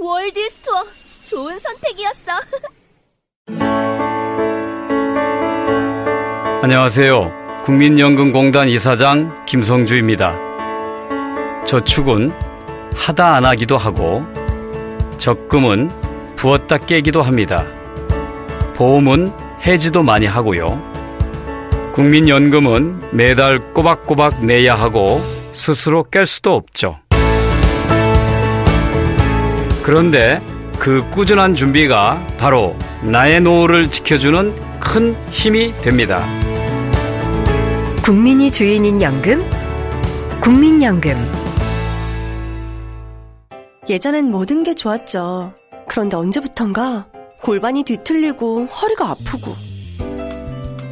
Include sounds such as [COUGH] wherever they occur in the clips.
월디스 투어 좋은 선택이었어 [LAUGHS] 안녕하세요. 국민연금공단 이사장 김성주입니다. 저축은 하다 안 하기도 하고, 적금은 부었다 깨기도 합니다. 보험은 해지도 많이 하고요. 국민연금은 매달 꼬박꼬박 내야 하고, 스스로 깰 수도 없죠. 그런데 그 꾸준한 준비가 바로 나의 노후를 지켜주는 큰 힘이 됩니다. 국민이 주인인 연금 국민연금 예전엔 모든 게 좋았죠. 그런데 언제부턴가 골반이 뒤틀리고 허리가 아프고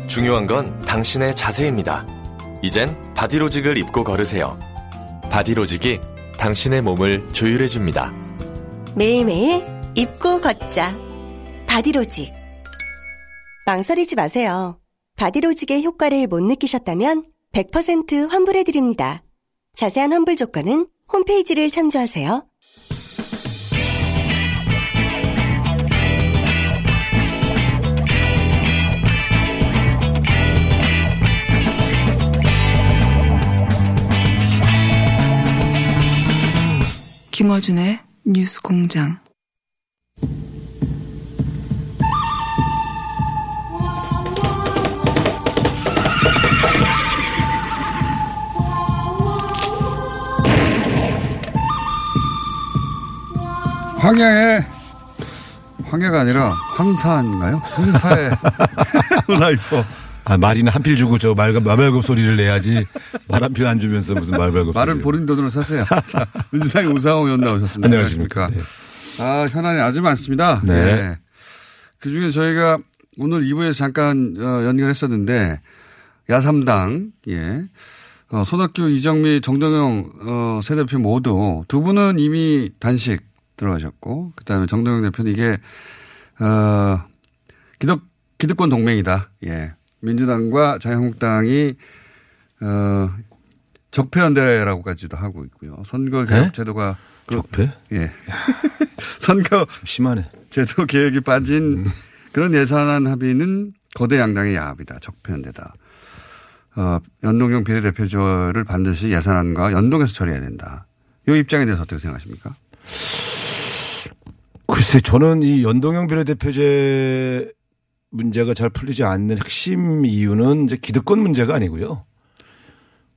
중요한 건 당신의 자세입니다. 이젠 바디로직을 입고 걸으세요. 바디로직이 당신의 몸을 조율해줍니다. 매일매일 입고 걷자. 바디로직. 망설이지 마세요. 바디로직의 효과를 못 느끼셨다면 100% 환불해드립니다. 자세한 환불 조건은 홈페이지를 참조하세요. 김어준의 뉴스 공장. 황야의 황야가 아니라 황사인가요? 황사의 [LAUGHS] 라이프. 아, 말이나 한 필 주고 저 말, 말발굽 소리를 내야지. 말 한 필 안 주면서 무슨 말발굽 말은 소리를. 본인 돈으로 사세요. [LAUGHS] 자, 민주당의 우상호 의원 나오셨습니다. 안녕하십니까. 네. 아, 현안이 아주 많습니다. 네. 그 중에 저희가 오늘 2부에서 잠깐 어, 연결했었는데 야삼당, 예. 어, 손학규, 이정미, 정동영 어, 세 대표 모두 두 분은 이미 단식 들어가셨고 그다음에 정동영 대표는 이게 어, 기득 기득권 동맹이다. 예. 민주당과 자유한국당이 어, 적폐연대라고까지도 하고 있고요. 선거 개혁 네? 제도가 그- 적폐? 예. [LAUGHS] 선거 심하네. 제도 개혁이 빠진 그런 예산안 합의는 거대 양당의 야합이다. 적폐연대다. 어, 연동형 비례대표제를 반드시 예산안과 연동해서 처리해야 된다. 이 입장에 대해서 어떻게 생각하십니까? 글쎄, 저는 이 연동형 비례대표제 문제가 잘 풀리지 않는 핵심 이유는 이제 기득권 문제가 아니고요.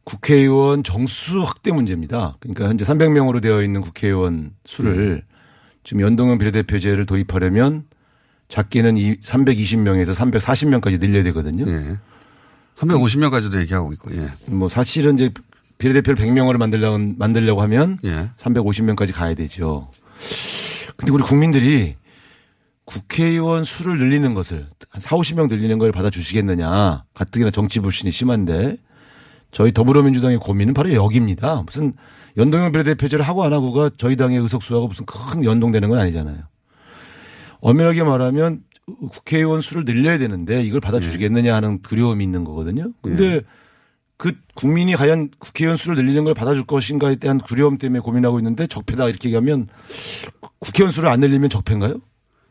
국회의원 정수 확대 문제입니다. 그러니까 현재 300명으로 되어 있는 국회의원 수를 지금 연동형 비례대표제를 도입하려면 작게는 이 320명에서 340명까지 늘려야 되거든요. 예. 350명까지도 얘기하고 있고, 예. 뭐 사실은 이제 비례대표를 100명으로 만들려고, 만들려고 하면 예. 350명까지 가야 되죠. 근데 우리 국민들이 국회의원 수를 늘리는 것을 한 4, 50명 늘리는 걸 받아주시겠느냐. 가뜩이나 정치 불신이 심한데 저희 더불어민주당의 고민은 바로 여기입니다. 무슨 연동형 비례대표제를 하고 안 하고가 저희 당의 의석수하고 무슨 큰 연동되는 건 아니잖아요. 엄밀하게 말하면 국회의원 수를 늘려야 되는데 이걸 받아주시겠느냐 하는 두려움이 있는 거거든요. 근데 그 국민이 과연 국회의원 수를 늘리는 걸 받아줄 것인가에 대한 두려움 때문에 고민하고 있는데 적폐다 이렇게 얘기하면 국회의원 수를 안 늘리면 적폐인가요?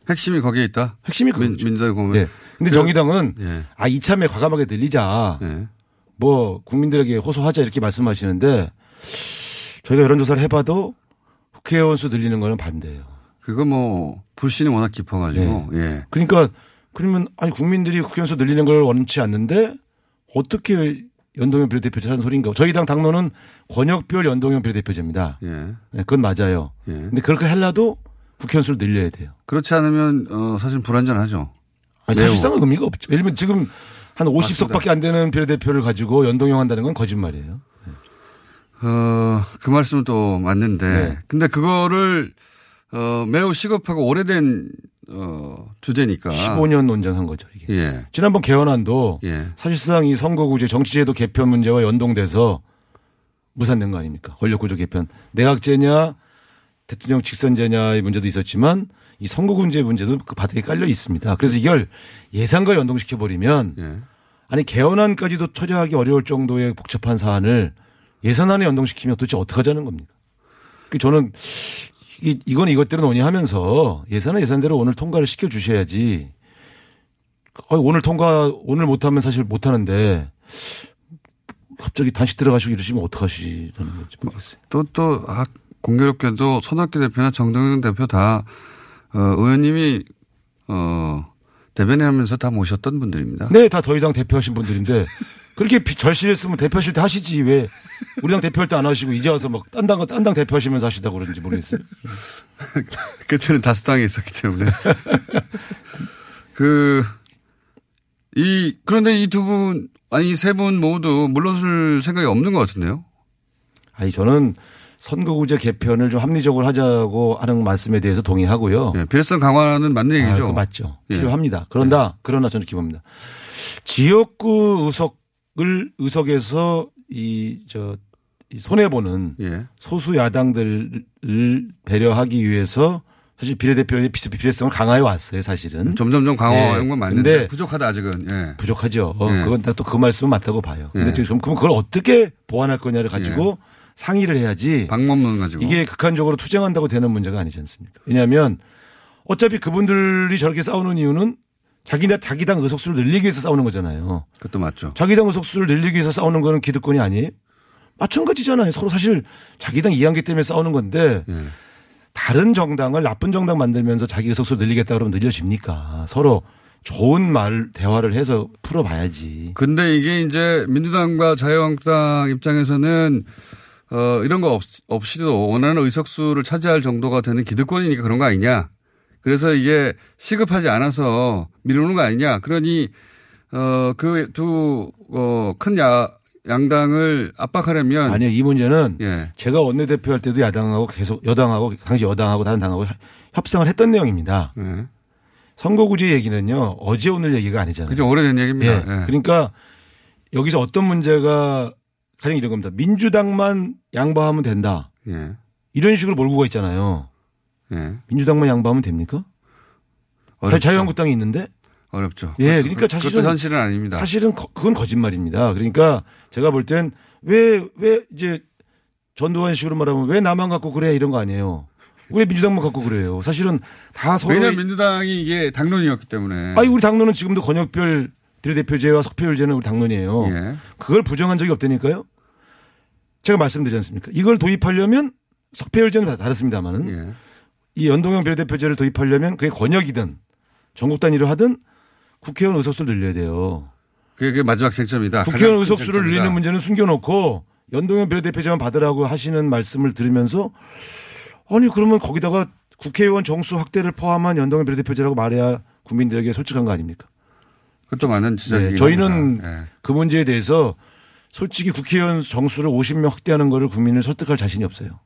핵심이 거기에 있다. 핵심이 민. 민주당이 보면. 네. 근데 그- 정의당은 예. 아 이참에 과감하게 늘리자. 예. 뭐 국민들에게 호소하자 이렇게 말씀하시는데 저희가 여론조사를 해봐도 국회의원 수 늘리는 거는 반대예요. 그거 뭐, 불신이 워낙 깊어가지고, 예. 그러니까 그러면 아니 국민들이 국회의원 수 늘리는 걸 원치 않는데 어떻게 연동형 비례대표제 하는 소리인가? 저희 당 당론은 권역별 연동형 비례대표제입니다. 예. 네, 그건 맞아요. 예. 근데 그렇게 하려도 국회의원 수를 늘려야 돼요. 그렇지 않으면, 어, 사실 불안전하죠. 아니, 매우. 사실상 의미가 없죠. 예를 들면 지금 한 50석밖에 안 되는 비례대표를 가지고 연동형 한다는 건 거짓말이에요. 어, 그 말씀은 또 맞는데. 네. 근데 그거를 어, 매우 시급하고 오래된 어, 주제니까. 15년 논쟁한 거죠, 이게. 예. 지난번 개헌안도 예. 사실상 이 선거구제 정치제도 개편 문제와 연동돼서 무산된 거 아닙니까? 권력구조 개편. 내각제냐 대통령 직선제냐의 문제도 있었지만 이 선거구제 문제도 그 바닥에 깔려 있습니다. 그래서 이걸 예산과 연동시켜 버리면 예. 아니 개헌안까지도 처리하기 어려울 정도의 복잡한 사안을 예산안에 연동시키면 도대체 어떻게 하자는 겁니까? 그 저는 이, 이건 이것대로 논의하면서 예산은 예산대로 오늘 통과를 시켜 주셔야지. 아, 오늘 통과 오늘 못하면 사실 못하는데 갑자기 다시 들어가시고 이러시면 어떡하시라는 건지 모르겠어요. 또, 또, 아, 공교롭게도 손학규 대표나 정동영 대표 다, 어, 의원님이, 어, 대변하면서 다 모셨던 분들입니다. 네, 다 더 이상 대표하신 분들인데 그렇게 비- 절실했으면 대표하실 때 하시지 왜 우리 당 대표할 때 안 하시고 이제 와서 막 딴 당, 딴당 대표하시면서 하시다고 그런지 모르겠어요. [LAUGHS] 그때는 다수당에 있었기 때문에. [LAUGHS] 그, 이, 그런데 이 두 분, 아니, 이세분 모두 물러설 생각이 없는 것 같은데요? 아니, 저는 선거구제 개편을 좀 합리적으로 하자고 하는 말씀에 대해서 동의하고요. 예, 필요성 강화는 맞는 아, 얘기죠. 그거 맞죠. 예. 필요합니다. 그런다. 그러나 저는 기봅니다. 지역구 의석을 의석에서 이, 저, 이 손해 보는 예. 소수 야당들을 배려하기 위해서 사실 비례대표의 비례- 비례성을 강화해 왔어요, 사실은. 점점점 강화하는 예. 건 맞는데 근데 부족하다 아직은. 예. 부족하죠. 어, 예. 그건 또 그 말씀은 맞다고 봐요. 근데 예. 지금 그럼 그걸 어떻게 보완할 거냐를 가지고 상의를 해야지 방법론 가지고. 이게 극한적으로 투쟁한다고 되는 문제가 아니지 않습니까? 왜냐하면 어차피 그분들이 저렇게 싸우는 이유는 자기, 자기 당 의석수를 늘리기 위해서 싸우는 거잖아요. 그것도 맞죠. 자기 당 의석수를 늘리기 위해서 싸우는 거는 기득권이 아니에요? 마찬가지잖아요. 서로 사실 자기 당 이양기 때문에 싸우는 건데 예. 다른 정당을 나쁜 정당 만들면서 자기 의석수를 늘리겠다 그러면 늘려집니까? 서로 좋은 말, 대화를 해서 풀어봐야지. 근데 이게 이제 민주당과 자유한국당 입장에서는 어, 이런 거 없, 없이도 원하는 의석수를 차지할 정도가 되는 기득권이니까 그런 거 아니냐. 그래서 이게 시급하지 않아서 미루는 거 아니냐. 그러니, 어, 그 두, 어, 큰 야, 양당을 압박하려면. 아니요, 이 문제는 예. 제가 원내대표 할 때도 야당하고 계속 여당하고 당시 여당하고 다른 당하고 협상을 했던 내용입니다. 예. 선거구제 얘기는요 어제 오늘 얘기가 아니잖아요. 그죠. 오래된 얘기입니다. 예. 예. 그러니까 여기서 어떤 문제가 가령 이런 겁니다. 민주당만 양보하면 된다. 예. 이런 식으로 몰고 가 있잖아요. 예. 민주당만 양보하면 됩니까? 어렵죠. 자유한국당이 있는데 어렵죠. 예, 그러니까 사실은 현실은 아닙니다. 사실은 거- 그건 거짓말입니다. 그러니까 제가 볼 땐 왜 왜 이제 전두환 식으로 말하면 왜 나만 갖고 그래 이런 거 아니에요. 왜 민주당만 갖고 그래요. 사실은 다 서로 왜냐하면 민주당이 이게 당론이었기 때문에. 아니 우리 당론은 지금도 권역별 비례대표제와 석패율제는 우리 당론이에요. 예. 그걸 부정한 적이 없다니까요. 제가 말씀드리지 않습니까? 이걸 도입하려면 석패율제는 다르습니다만은 예. 이 연동형 비례대표제를 도입하려면 그게 권역이든 전국 단위로 하든 국회의원 의석수를 늘려야 돼요. 그게 마지막 쟁점이다. 국회의원 의석수를 쟁점이다. 늘리는 문제는 숨겨놓고 연동형 비례대표제만 받으라고 하시는 말씀을 들으면서 아니 그러면 거기다가 국회의원 정수 확대를 포함한 연동형 비례대표제라고 말해야 국민들에게 솔직한 거 아닙니까? 그것도 많은 지적이. 네, 저희는 예. 그 문제에 대해서 솔직히 국회의원 정수를 50명 확대하는 거를 국민을 설득할 자신이 없어요.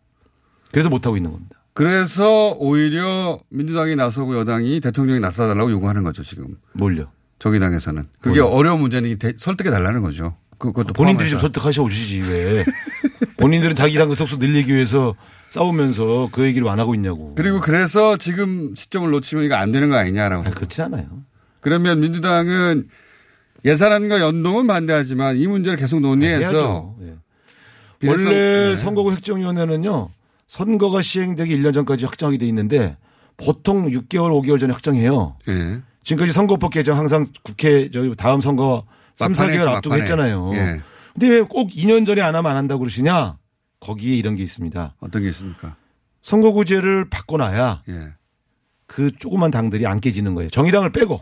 그래서 못하고 있는 겁니다. 그래서 오히려 민주당이 나서고 여당이 대통령이 나서달라고 요구하는 거죠 지금 뭘요? 정의당에서는 그게 뭐요? 어려운 문제는 대- 설득해 달라는 거죠. 그- 그것도 본인들이 좀. 설득하셔 오시지 왜. [LAUGHS] 본인들은 자기 당 의석수 늘리기 위해서 싸우면서 그 얘기를 안 하고 있냐고. 그리고 그래서 지금 시점을 놓치면 이거 안 되는 거 아니냐라고. 아, 그렇진 않아요. 그러면 민주당은 예산안과 연동은 반대하지만 이 문제를 계속 논의해서. 비례성- 원래 네. 선거구 획정위원회는요 선거가 시행되기 1년 전까지 확정하게 돼 있는데 보통 6개월, 5개월 전에 확정해요. 예. 지금까지 선거법 개정 항상 국회 저 다음 선거 3, 막판에 4개월 했죠, 앞두고. 했잖아요. 예. 근데 왜 꼭 2년 전에 안 하면 안 한다고 그러시냐? 거기에 이런 게 있습니다. 어떤 게 있습니까? 선거구제를 바꿔놔야 예. 그 조그만 당들이 안 깨지는 거예요. 정의당을 빼고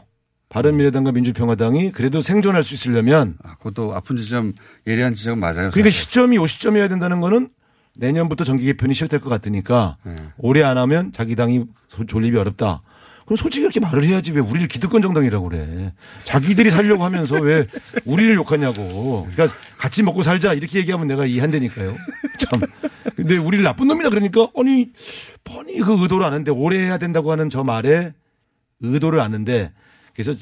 바른미래당과 민주평화당이 그래도 생존할 수 있으려면 아, 그것도 아픈 지점, 예리한 지점 맞아요. 그러니까 사실. 시점이 요 시점이어야 된다는 거는 내년부터 정기 개편이 시작될 것 같으니까 네. 올해 안 하면 자기 당이 소- 존립이 어렵다. 그럼 솔직히 이렇게 말을 해야지 왜 우리를 기득권 정당이라고 그래. 자기들이 살려고 하면서 왜 우리를 욕하냐고. 그러니까 같이 먹고 살자 이렇게 얘기하면 내가 이해한다니까요. [LAUGHS] 참. 근데 우리를 나쁜 놈이다 그러니까 아니 뻔히 그 의도를 아는데 오래 해야 된다고 하는 저 말에 의도를 아는데 그래서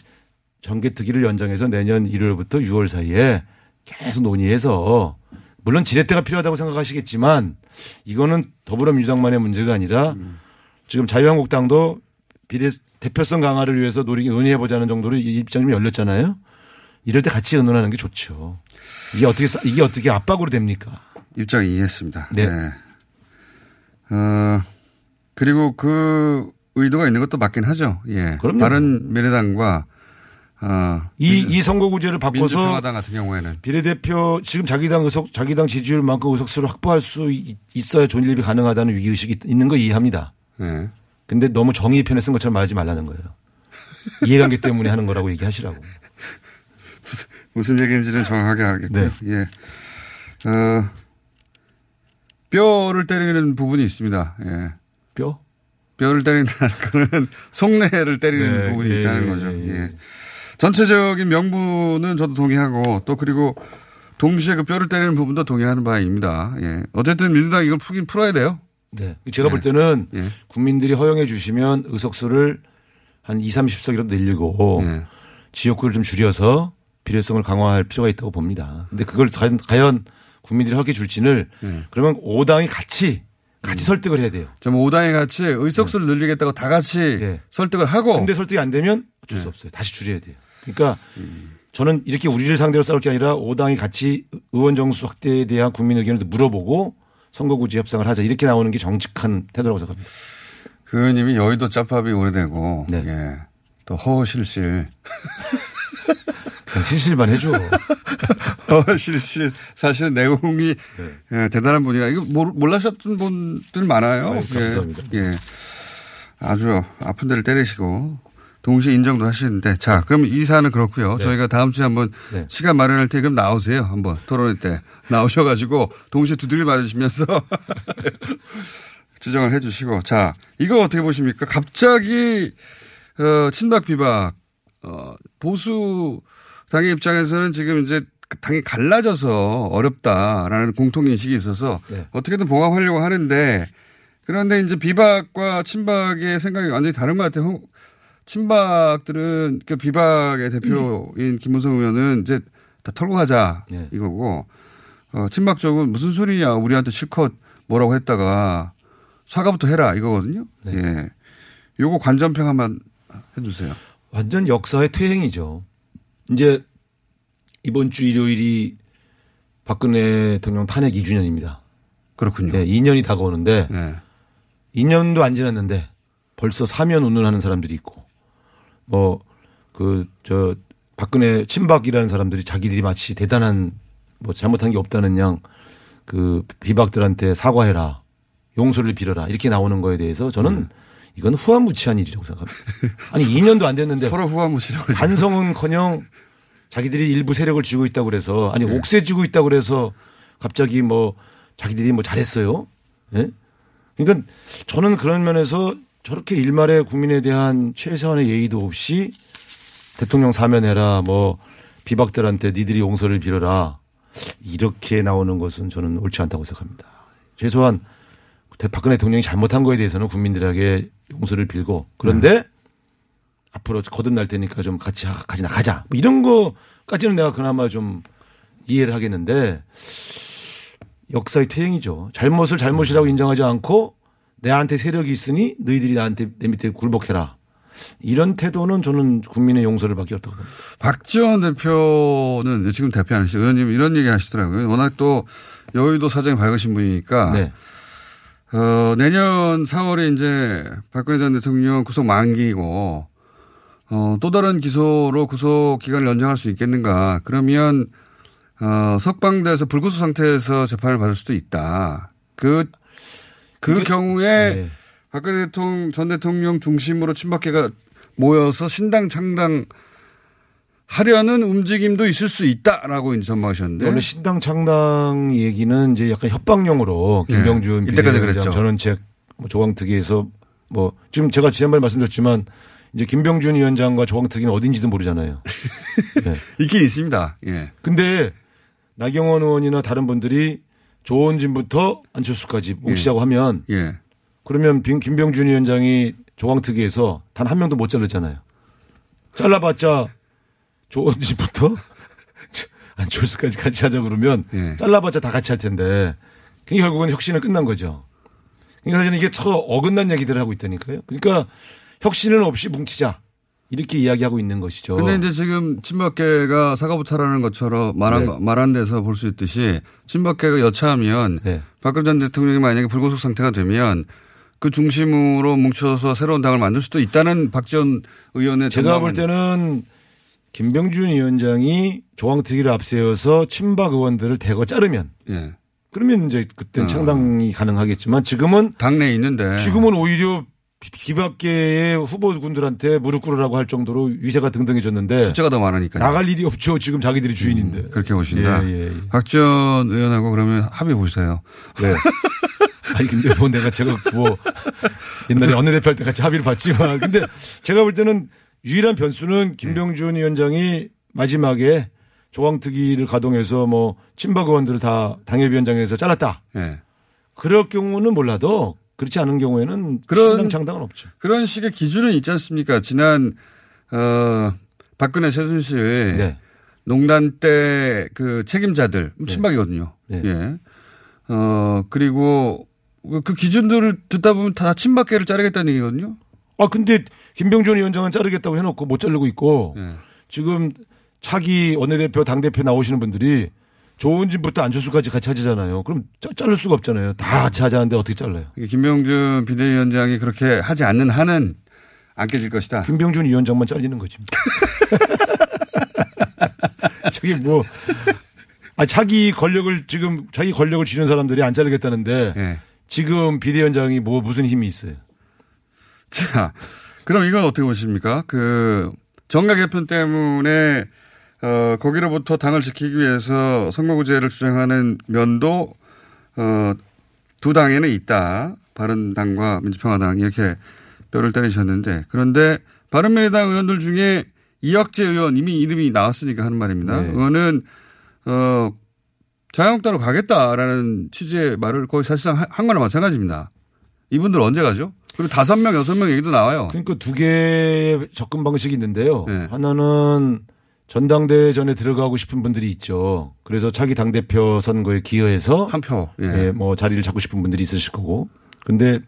정개특위를 연장해서 내년 1월부터 6월 사이에 계속 논의해서 물론 지렛대가 필요하다고 생각하시겠지만 이거는 더불어민주당만의 문제가 아니라 지금 자유한국당도 비례 대표성 강화를 위해서 논의, 논의해보자는 정도로 이 입장이 좀 열렸잖아요. 이럴 때 같이 의논하는 게 좋죠. 이게 어떻게, 싸- 이게 어떻게 압박으로 됩니까? 입장 이해했습니다. 네. 어, 그리고 그 의도가 있는 것도 맞긴 하죠. 예. 그럼요. 바른 미래당과 어, 이, 이 선거구제를 바꿔서 민주평화당 같은 경우에는 비례대표 지금 자기 당 의석 자기 당 지지율만큼 의석수를 확보할 수 있- 있어야 존립이 가능하다는 위기 의식이 있는 거 이해합니다. 예. 근데 너무 정의 편에 쓴 것처럼 말하지 말라는 거예요. 이해관계 [LAUGHS] 때문에 하는 거라고 얘기하시라고. 무슨 얘기인지는 정확하게 알겠고요. 네. 예. 어, 뼈를 때리는 부분이 있습니다. 예. 뼈? 뼈를 때린다는 거는 속내를 때리는 네, 부분이 예, 있다는 예, 거죠. 예, 예. 전체적인 명분은 저도 동의하고 또 그리고 동시에 그 뼈를 때리는 부분도 동의하는 바입니다. 예. 어쨌든 민주당 이걸 푸긴 풀어야 돼요. 네. 제가 볼 네. 때는 예. 국민들이 허용해 주시면 의석수를 한 2, 30석이라도 늘리고 예. 지역구를 좀 줄여서 비례성을 강화할 필요가 있다고 봅니다. 근데 그걸 과연, 국민들이 허게 줄지는 예. 그러면 5당이 같이 음. 같이 설득을 해야 돼요. 좀 오당이 같이 의석수를 늘리겠다고 다 같이 네. 설득을 하고 근데 설득이 안 되면 어쩔 수 네. 없어요. 다시 줄여야 돼요. 그러니까 저는 이렇게 우리를 상대로 싸울 게 아니라 5당이 같이 의원 정수 확대에 대한 국민 의견을 물어보고 선거구제 협상을 하자 이렇게 나오는 게 정직한 태도라고 생각합니다. 그 의원님이 여의도 짭합이 오래되고 네. 예. 또 허허실실 그냥 실실만 해줘. [LAUGHS] 허허실실 사실은 내공이 네. 예, 대단한 분이라 이거 몰- 몰라셨던 분들 많아요. 아유, 감사합니다. 예. 예. 아주 아픈 데를 때리시고 동시에 인정도 하시는데 자 그럼 이 사안은 그렇고요. 저희가 다음 주에 한번 네. 시간 마련할 테 그럼 나오세요. 한번 토론회 때 나오셔가지고 동시에 두드려 맞으시면서 [LAUGHS] 주장을 해주시고 자 이거 어떻게 보십니까? 갑자기 어, 친박 비박 어, 보수 당의 입장에서는 지금 이제 당이 갈라져서 어렵다라는 공통 인식이 있어서 네. 어떻게든 봉합하려고 하는데 그런데 이제 비박과 친박의 생각이 완전히 다른 것 같아요. 홍- 친박들은 그 비박의 대표인 [CLEARS THROAT] 김무성 의원은 이제 다 털고 가자 네. 이거고 어, 친박 쪽은 무슨 소리냐 우리한테 실컷 뭐라고 했다가 사과부터 해라 이거거든요. 네. 예. 요거 관전평 한번 해주세요. 완전 역사의 퇴행이죠. 이제 이번 주 일요일이 박근혜 대통령 탄핵 2주년입니다. 그렇군요. 네, 2년이 다가오는데 예. 2년도 안 지났는데 벌써 사면 운운하는 사람들이 있고 뭐 그 저 박근혜 친박이라는 사람들이 자기들이 마치 대단한 뭐 잘못한 게 없다는 양 그 비박들한테 사과해라 용서를 빌어라 이렇게 나오는 거에 대해서 저는 이건 후한무치한 일이라고 생각합니다. 아니 2년도 안 됐는데 서로 후화무시라고. 반성은커녕 자기들이 일부 세력을 쥐고 있다고 그래서 아니 네. 옥새 쥐고 있다고 그래서 갑자기 뭐 자기들이 뭐 잘했어요. 예? 그러니까 저는 그런 면에서 저렇게 일말의 국민에 대한 최소한의 예의도 없이 대통령 사면해라 뭐 비박들한테 니들이 용서를 빌어라 이렇게 나오는 것은 저는 옳지 않다고 생각합니다. 최소한 대- 박근혜 대통령이 잘못한 거에 대해서는 국민들에게 용서를 빌고 그런데 앞으로 거듭날 테니까 좀 같이 하- 같이 나가자 뭐 이런 거까지는 내가 그나마 좀 이해를 하겠는데 역사의 퇴행이죠. 잘못을 잘못이라고 인정하지 않고 내한테 세력이 있으니 너희들이 나한테 내 밑에 굴복해라. 이런 태도는 저는 국민의 용서를 받기 없다고 봅니다. 박지원 대표는 지금 대표 아니시죠. 의원님 이런 얘기 하시더라고요. 워낙 또 여의도 사정이 밝으신 분이니까. 네. 어, 내년 4월에 이제 박근혜 전 대통령 구속 만기고, 어, 또 다른 기소로 구속 기간을 연장할 수 있겠는가. 그러면, 어, 석방돼서 불구속 상태에서 재판을 받을 수도 있다. 그, 그 그게- 경우에 네. 박근혜 대통령, 전 대통령 중심으로 친박계가 모여서 신당 창당 하려는 움직임도 있을 수 있다라고 이제 전망하셨는데. 원래 신당 창당 얘기는 이제 약간 협박용으로 네. 김병준 이때까지 비대위원장 그랬죠. 전원책 뭐 조광특위에서 뭐 지금 제가 지난번에 말씀드렸지만 이제 김병준 위원장과 조광특위는 어딘지도 모르잖아요. [LAUGHS] 네. 있긴 있습니다. 예. 근데 나경원 의원이나 다른 분들이 조원진부터 안철수까지 뭉치자고 하면 예. 그러면 빈- 김병준 위원장이 조광특위에서 단 한 명도 못 잘랐잖아요. 잘라봤자 조원진부터 [LAUGHS] 안철수까지 같이 하자 그러면 예. 잘라봤자 다 같이 할 텐데 그게 결국은 혁신은 끝난 거죠. 그러니까 사실은 이게 서로 어긋난 얘기들을 하고 있다니까요. 그러니까 혁신은 없이 뭉치자 이렇게 이야기하고 있는 것이죠. 근데 이제 지금 친박계가 사과부타라는 것처럼 말한, 네. 거- 말한 데서 볼 수 있듯이 친박계가 여차하면 네. 박근혜 전 대통령이 만약에 불구속 상태가 되면 그 중심으로 뭉쳐서 새로운 당을 만들 수도 있다는 박지원 의원의 제가 볼 때는 김병준 위원장이 조항특위를 앞세워서 친박 의원들을 대거 자르면 예. 그러면 이제 그때 어. 는 창당이 가능하겠지만 지금은 당내에 있는데 지금은 오히려 비- 비박계의 후보군들한테 무릎 꿇으라고 할 정도로 위세가 등등해졌는데 숫자가 더 많으니까 나갈 일이 없죠. 지금 자기들이 주인인데. 그렇게 보신다. 예, 예, 예. 박지원 의원하고 그러면 합의 보세요. 네. [LAUGHS] 아니 근데 뭐 내가 제가 뭐 옛날에 원내대표 할 때 같이 합의를 봤지만 근데 제가 볼 때는 유일한 변수는 김병준 위원장이 마지막에 조항특위를 가동해서 뭐 친박 의원들을 다 당협위원장에서 잘랐다. 예. 그럴 경우는 몰라도 그렇지 않은 경우에는 그런- 신당 창당은 없죠. 그런 식의 기준은 있지 않습니까? 지난 어 박근혜 최순실 네. 농단 때 그 책임자들 친박이거든요. 네. 예. 어 그리고 그- 그 기준들을 듣다 보면 다 친박계를 자르겠다는 얘기거든요. 아 근데 김병준 위원장은 자르겠다고 해놓고 못 자르고 있고 예. 지금 차기 원내대표 당 대표 나오시는 분들이 조은진부터 안철수까지 같이 하자잖아요. 그럼 자, 자를 수가 없잖아요. 다 같이 하자는데 어떻게 잘라요? 김병준 비대위원장이 그렇게 하지 않는 한은 안 깨질 것이다. 김병준 위원장만 잘리는 거지. [LAUGHS] 저기 뭐, 아, 자기 권력을 지금 자기 권력을 쥐는 사람들이 안 자르겠다는데 예. 지금 비대위원장이 뭐 무슨 힘이 있어요? 자, 그럼 이건 어떻게 보십니까? 그 정가 개편 때문에 어 거기로부터 당을 지키기 위해서 선거구제를 주장하는 면도 어 두 당에는 있다. 바른당과 민주평화당 이렇게 뼈를 때리셨는데 그런데 바른미래당 의원들 중에 이학재 의원 이미 이름이 나왔으니까 하는 말입니다. 네. 의원은 어 자유한국당으로 가겠다라는 취지의 말을 거의 사실상 한- 한 거나 마찬가지입니다. 이분들 언제 가죠? 그리고 다섯 명, 여섯 명 얘기도 나와요. 그러니까 두 개의 접근 방식이 있는데요. 네. 하나는 전당대회 전에 들어가고 싶은 분들이 있죠. 그래서 차기 당대표 선거에 기여해서 한 표. 예. 예, 뭐 자리를 잡고 싶은 분들이 있으실 거고. 근데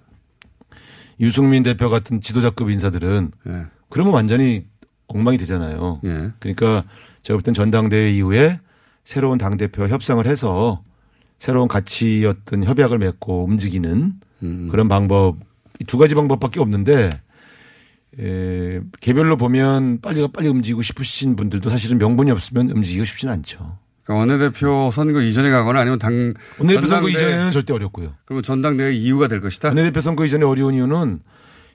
유승민 대표 같은 지도자급 인사들은 예. 그러면 완전히 엉망이 되잖아요. 예. 그러니까 제가 볼 땐 전당대회 이후에 새로운 당대표와 협상을 해서 새로운 가치 어떤 협약을 맺고 움직이는 음. 그런 방법 이 두 가지 방법밖에 없는데 에, 개별로 보면 빨리 빨리 움직이고 싶으신 분들도 사실은 명분이 없으면 움직이기가 쉽지는 않죠. 그러니까 원내대표 선거 이전에 가거나 아니면 당 원내대표 선거 이전에는 절대 어렵고요. 그러면 전당대회 이유가 될 것이다. 원내대표 선거 이전에 어려운 이유는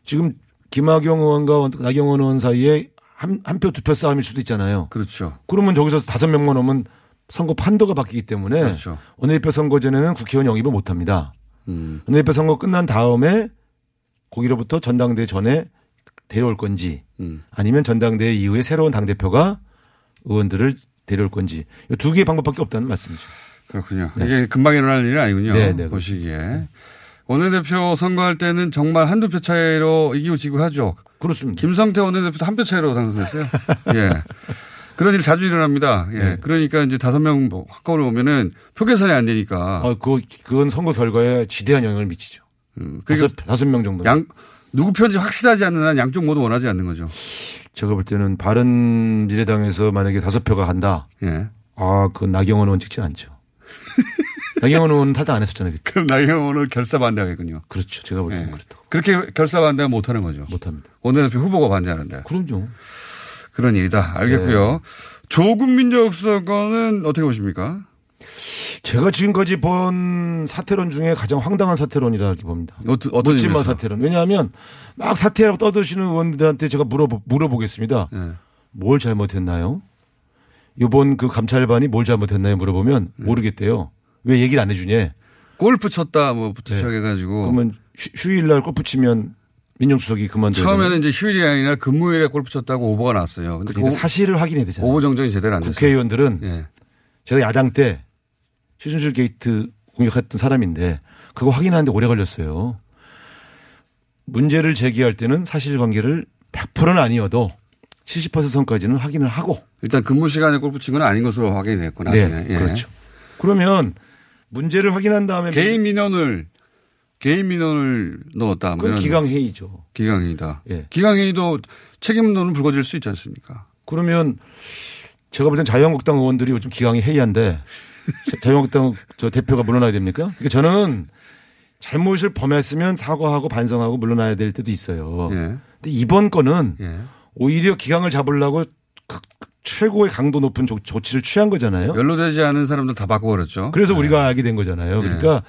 지금 김학용 의원과 나경원 의원 사이에 한한표 두 표 싸움일 수도 있잖아요. 그렇죠. 그러면 저기서 다섯 명만 오면 선거 판도가 바뀌기 때문에 그렇죠. 원내대표 선거 전에는 국회의원 영입을 못 합니다. 음. 원내대표 선거 끝난 다음에 거기로부터 전당대회 전에 데려올 건지 음. 아니면 전당대회 이후에 새로운 당 대표가 의원들을 데려올 건지 이 두 개의 방법밖에 없다는 말씀이죠. 그렇군요. 이게 금방 일어날 일은 아니군요. 네, 네, 보시기에. 원내대표 선거할 때는 정말 한두 표 차이로 이기고 지고 하죠. 그렇습니다. 김성태 원내대표도 한 표 차이로 당선됐어요. 예. 그런 일 자주 일어납니다. 예. 네. 그러니까 이제 다섯 명뭐 한꺼번에 오면은 표 계산이 안 되니까. 아, 그, 그건 선거 결과에 지대한 영향을 미치죠. 음. 그러니까 다섯, 다섯 명 정도. 양, 누구 편인지 확실하지 않는 한 양쪽 모두 원하지 않는 거죠. 제가 볼 때는 바른 미래당에서 만약에 다섯 표가 간다. 예. 아, 그 나경원 의원 찍진 않죠. [LAUGHS] 나경원 의원은 탈당 안 했었잖아요. 그럼 나경원은 결사 반대하겠군요. 그렇죠. 제가 볼 때는 예. 그렇다고. 그렇게 결사 반대하면 못하는 거죠. 못합니다. 원내대표 후보가 반대하는데. 그럼요. 그런 일이다. 알겠고요. 네. 조국 민정수석관은 어떻게 보십니까? 제가 지금까지 본 사태론 중에 가장 황당한 사태론이라 이렇게 봅니다. 어떤, 묻지마? 사태론. 왜냐하면 막 사태라고 떠드시는 의원들한테 제가 물어보, 물어보겠습니다. 예. 뭘 잘못했나요? 이번 그 감찰반이 뭘 잘못했나요? 물어보면 네. 모르겠대요. 왜 얘기를 안 해주냐? 골프 쳤다 뭐부터 네. 시작해가지고 그러면 휴, 휴일날 골프 치면 민정수석이 그만둬야 처음에는 이제 휴일이 아니라 근무일에 골프 쳤다고 오보가 났어요. 근데 그러니까 그 사실을 확인해야 되잖아요. 오보 정정이 제대로 안 됐어요. 국회의원들은 예. 제가 야당 때 최순실 게이트 공격했던 사람인데 그거 확인하는데 오래 걸렸어요. 문제를 제기할 때는 사실관계를 100%는 아니어도 70% 선까지는 확인을 하고 일단 근무 시간에 골프 친건 아닌 것으로 확인이 됐고 나중에. 네, 예. 그렇죠. 그러면 문제를 확인한 다음에 개인 민원을 개인 민원을 넣었다. 뭐 그건 기강 회의죠. 기강 회의다. 예. 기강 회의도 책임론은 불거질 수 있지 않습니까? 그러면 제가 볼 땐 자유한국당 의원들이 요즘 기강이 해이한데 자- 자유한국당 저 대표가 물러나야 됩니까? 그러니까 저는 잘못을 범했으면 사과하고 반성하고 물러나야 될 때도 있어요. 예. 근데 이번 건은 예. 오히려 기강을 잡으려고 극- 최고의 강도 높은 조, 조치를 취한 거잖아요. 연루되지 않은 사람들 다 바꿔버렸죠. 그래서 네. 우리가 알게 된 거잖아요. 네. 그러니까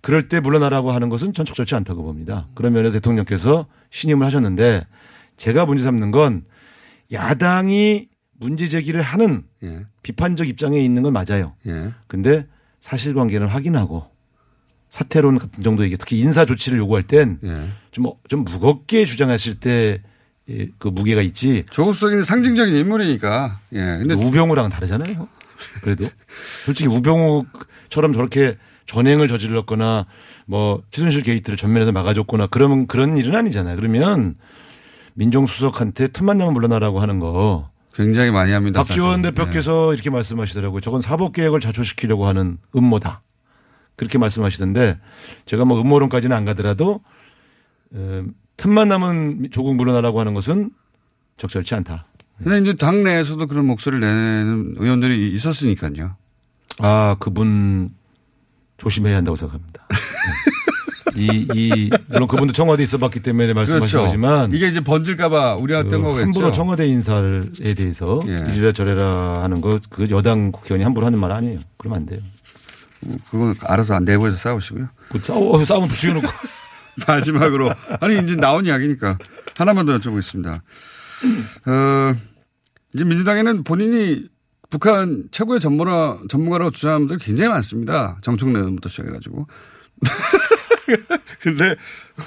그럴 때 물러나라고 하는 것은 전 적절치 않다고 봅니다. 그런 면에서 대통령께서 신임을 하셨는데 제가 문제 삼는 건 야당이 문제 제기를 하는 예. 비판적 입장에 있는 건 맞아요. 예. 근데 사실관계를 확인하고 사퇴론 같은 정도 얘기 특히 인사 조치를 요구할 땐좀 예. 좀 무겁게 주장하실 때 그 무게가 있지. 조국 수석이는 상징적인 인물이니까. 예. 근데 우병우랑은 다르잖아요. 그래도 [LAUGHS] 솔직히 우병우처럼 저렇게 전행을 저질렀거나 뭐 최순실 게이트를 전면에서 막아줬거나 그러면 그런 일은 아니잖아요. 그러면 민정수석한테 틈만 나면 물러나라고 하는 거 굉장히 많이 합니다. 박지원 사실. 대표께서 이렇게 말씀하시더라고요. 저건 사법 개혁을 자초시키려고 하는 음모다. 그렇게 말씀하시던데 제가 뭐 음모론까지는 안 가더라도 음, 틈만 남은 조국 물러나라고 하는 것은 적절치 않다. 근데 이제 당내에서도 그런 목소리를 내는 의원들이 있었으니까요. 아, 그분 조심해야 한다고 생각합니다. 네. [LAUGHS] 이, 이, 물론 그분도 청와대에 있어 봤기 때문에 말씀하신 그렇죠. 거지만. 이게 이제 번질까봐 우려했던 그 거겠죠. 함부로 청와대 인사에 대해서 예. 이리라 저래라 하는 거, 그 여당 국회의원이 함부로 하는 말 아니에요. 그러면 안 돼요. 그건 알아서 내부에서 싸우시고요. 그 싸워, 싸우면 붙여놓고. [LAUGHS] 마지막으로. 아니, 이제 나온 이야기니까 하나만 더 여쭤보겠습니다. 어, 이제 민주당에는 본인이 북한 최고의 전문가, 전문가라고 주장하는 분들 굉장히 많습니다. 정청래 의원부터 시작해가지고. [LAUGHS] [LAUGHS] 근데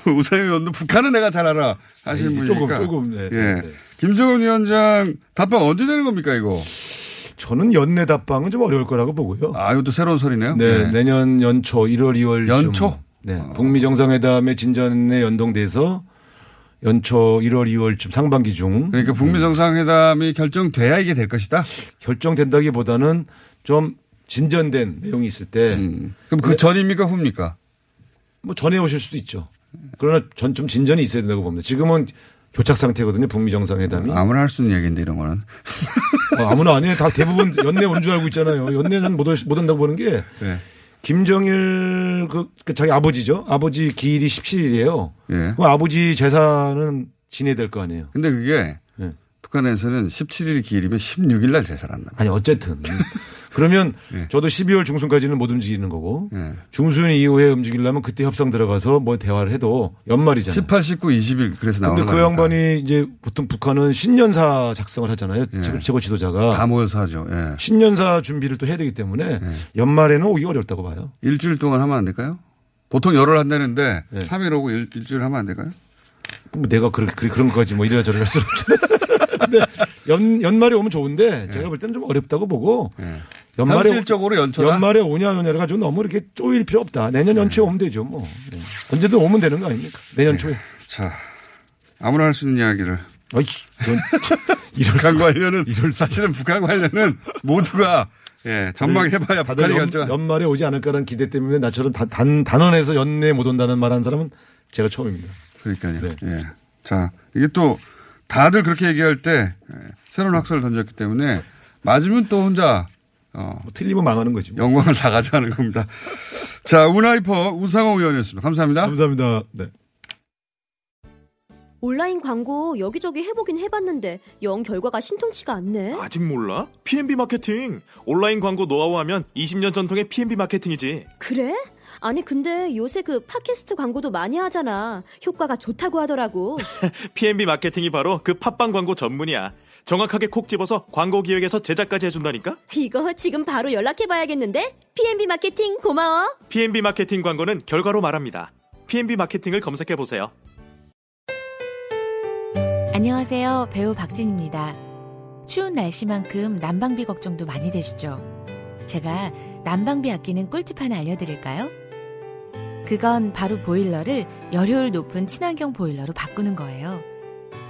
우상현 의원도 북한은 내가 잘 알아 하시는 분이니까. 조금, 조금, 네, 예. 네, 네. 김정은 위원장 답방 언제 되는 겁니까 이거? 저는 연내 답방은 좀 어려울 거라고 보고요. 아, 이것도 새로운 소리네요. 네, 내년 연초 1월 2월 연초? 네, 북미 정상회담의 진전에 연동돼서 연초 1월 2월쯤 상반기 중 그러니까 북미 정상회담이 결정돼야 이게 될 것이다. 결정된다기보다는 좀 진전된 내용이 있을 때 그럼 그 전입니까 후입니까? 뭐 전해 오실 수도 있죠. 그러나 전 좀 진전이 있어야 된다고 봅니다. 지금은 교착 상태거든요. 북미 정상회담이. 아무나 할 수 있는 얘기인데 이런 거는. 아, 아무나 아니에요. 다 대부분 연내 온 줄 알고 있잖아요. 연내는 못, 올- 못 온다고 보는 게 네. 김정일 그, 그 자기 아버지죠. 아버지 기일이 17일이에요. 예. 그 아버지 재산은 지내야 될 거 아니에요. 근데 그게 네. 북한에서는 17일 기일이면 16일 날 제설한다. 아니 어쨌든 그러면 저도 12월 중순까지는 못 움직이는 거고 네. 중순 이후에 움직이려면 그때 협상 들어가서 뭐 대화를 해도 연말이잖아요. 18, 19, 20일 그래서 나오는 근데 그 거니까. 양반이 이제 보통 북한은 신년사 작성을 하잖아요. 예. 최고- 최고 지도자가 다 모여서 하죠. 예. 신년사 준비를 또 해야 되기 때문에 연말에는 오기 어렵다고 봐요. 일주일 동안 하면 안 될까요? 보통 열흘 한다는데 네. 3일 오고 일, 일주일 하면 안 될까요? 뭐 내가 그렇게 그런, 그런 거까지 뭐 이래라 저래라 할 수는 없잖아요. [LAUGHS] 연, 연말에 오면 좋은데 제가 볼 때는 좀 어렵다고 보고 예. 연말에 현실적으로 연초다. 연말에 오냐 안 오냐를 가지고 너무 이렇게 쪼일 필요 없다. 내년 연초에 오면 되죠 뭐. 네. 언제든 오면 되는 거 아닙니까? 내년 초에. 자, 아무나 할 수 있는 이야기를. 이런, [LAUGHS] 이럴 북한. 관련은 사실은 북한 관련은 모두가 예, 전망해봐야 다들 북한이 연, 결정. 연말에 오지 않을까라는 기대 때문에 나처럼 단, 단, 단언해서 연내에 못 온다는 말 한 사람은 제가 처음입니다. 그러니까요. 네. 예. 자, 이게 또 다들 그렇게 얘기할 때 예, 새로운 학설을 던졌기 때문에 맞으면 또 혼자 어, 뭐 틀리면 망하는 거지. 뭐. 영광을 다 가져가는 겁니다. 자, 우나이퍼 우상호 의원이었습니다. 감사합니다. 감사합니다. 네. 온라인 광고 여기저기 해보긴 해봤는데 영 결과가 신통치가 않네. 아직 몰라? P&B 마케팅. 온라인 광고 노하우 하면 20년 전통의 P&B 마케팅이지. 그래? 아니 근데 요새 그 팟캐스트 광고도 많이 하잖아. 효과가 좋다고 하더라고. [LAUGHS] P&B 마케팅이 바로 그 팟빵 광고 전문이야. 정확하게 콕 집어서 광고 기획에서 제작까지 해준다니까? 이거 지금 바로 연락해봐야겠는데? P&B 마케팅 고마워. P&B 마케팅 광고는 결과로 말합니다. P&B 마케팅을 검색해보세요. 안녕하세요. 배우 박진입니다. 추운 날씨만큼 난방비 걱정도 많이 되시죠? 제가 난방비 아끼는 꿀팁 하나 알려드릴까요? 그건 바로 보일러를 열효율 높은 친환경 보일러로 바꾸는 거예요.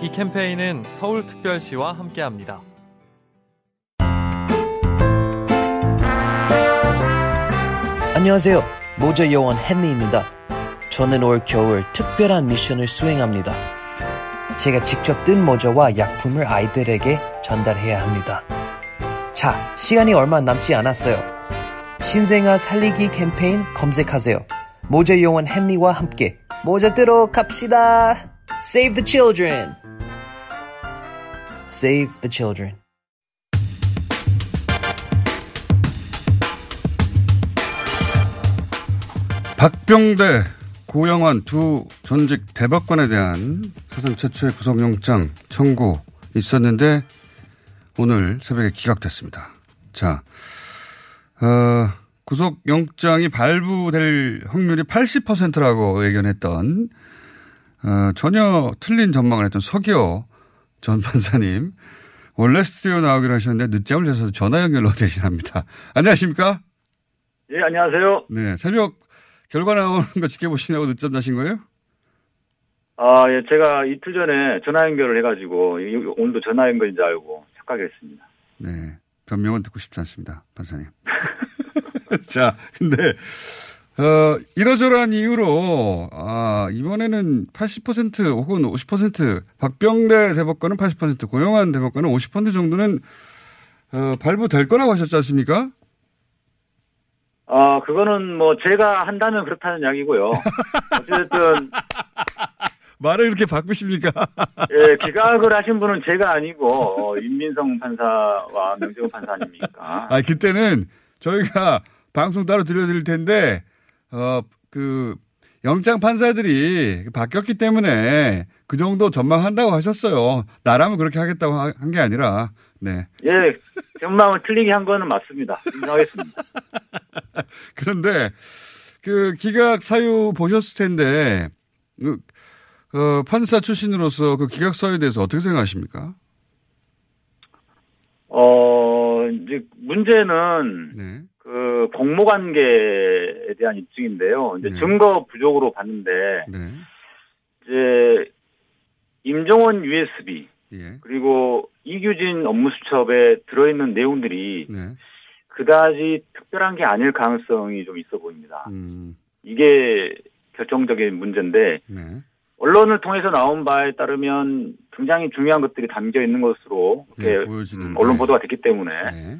이 캠페인은 서울특별시와 함께합니다. 안녕하세요. 모자 요원 헨리입니다. 저는 올 겨울 특별한 미션을 수행합니다. 제가 직접 뜬 모자와 약품을 아이들에게 전달해야 합니다. 자, 시간이 얼마 남지 않았어요. 신생아 살리기 캠페인 검색하세요. 모자 요원 헨리와 함께 모자 뜨러 갑시다. Save the children. Save the children. 박병대, 고영환 두 전직 대법관에 대한 사상 최초의 구속영장 청구 있었는데 오늘 새벽에 기각됐습니다. 자, 어, 구속영장이 발부될 확률이 80%라고 예견했던 어, 전혀 틀린 전망을 했던 서기호 전 판사님 원래 스튜디오 나오기로 하셨는데 늦잠을 자서 전화 연결로 대신합니다. [LAUGHS] 안녕하십니까? 예, 안녕하세요. 네, 새벽 결과 나오는 거 지켜보시냐고 늦잠 자신 거예요? 아, 예, 제가 이틀 전에 전화 연결을 해가지고 오늘도 전화 연결인 줄 알고 착각했습니다. 네, 변명은 듣고 싶지 않습니다, 판사님. [LAUGHS] 자, 근데 어, 이러저러한 이유로 아, 이번에는 80% 혹은 50% 박병대 대법관은 80% 고영한 대법관은 50% 정도는 어, 발부될 거라고 하셨지 않습니까? 아, 그거는 뭐 제가 한다면 그렇다는 이야기고요. [LAUGHS] 어쨌든 말을 이렇게 바꾸십니까? [LAUGHS] 예, 기각을 하신 분은 제가 아니고 어, 윤민성 판사와 명재훈 판사 아닙니까? 아, 그때는 저희가 방송 따로 들려드릴 텐데 어, 그 영장 판사들이 바뀌었기 때문에 그 정도 전망한다고 하셨어요. 나라면 그렇게 하겠다고 한 게 아니라, 네. 예, 전망을 틀리게 한 거는 맞습니다. 인정하겠습니다. [LAUGHS] 그런데 그 기각 사유 보셨을 텐데, 그, 어, 판사 출신으로서 그 기각 사유에 대해서 어떻게 생각하십니까? 어, 이제 문제는 네. 그 공모 관계에 대한 입증인데요. 이제 네. 증거 부족으로 봤는데 네. 이제 임종원 USB 예. 그리고 이규진 업무수첩에 들어있는 내용들이 네. 그다지 특별한 게 아닐 가능성이 좀 있어 보입니다. 음, 이게 결정적인 문제인데 네. 언론을 통해서 나온 바에 따르면 굉장히 중요한 것들이 담겨 있는 것으로 이렇게 네, 보여지는데. 음, 언론 보도가 됐기 때문에 네.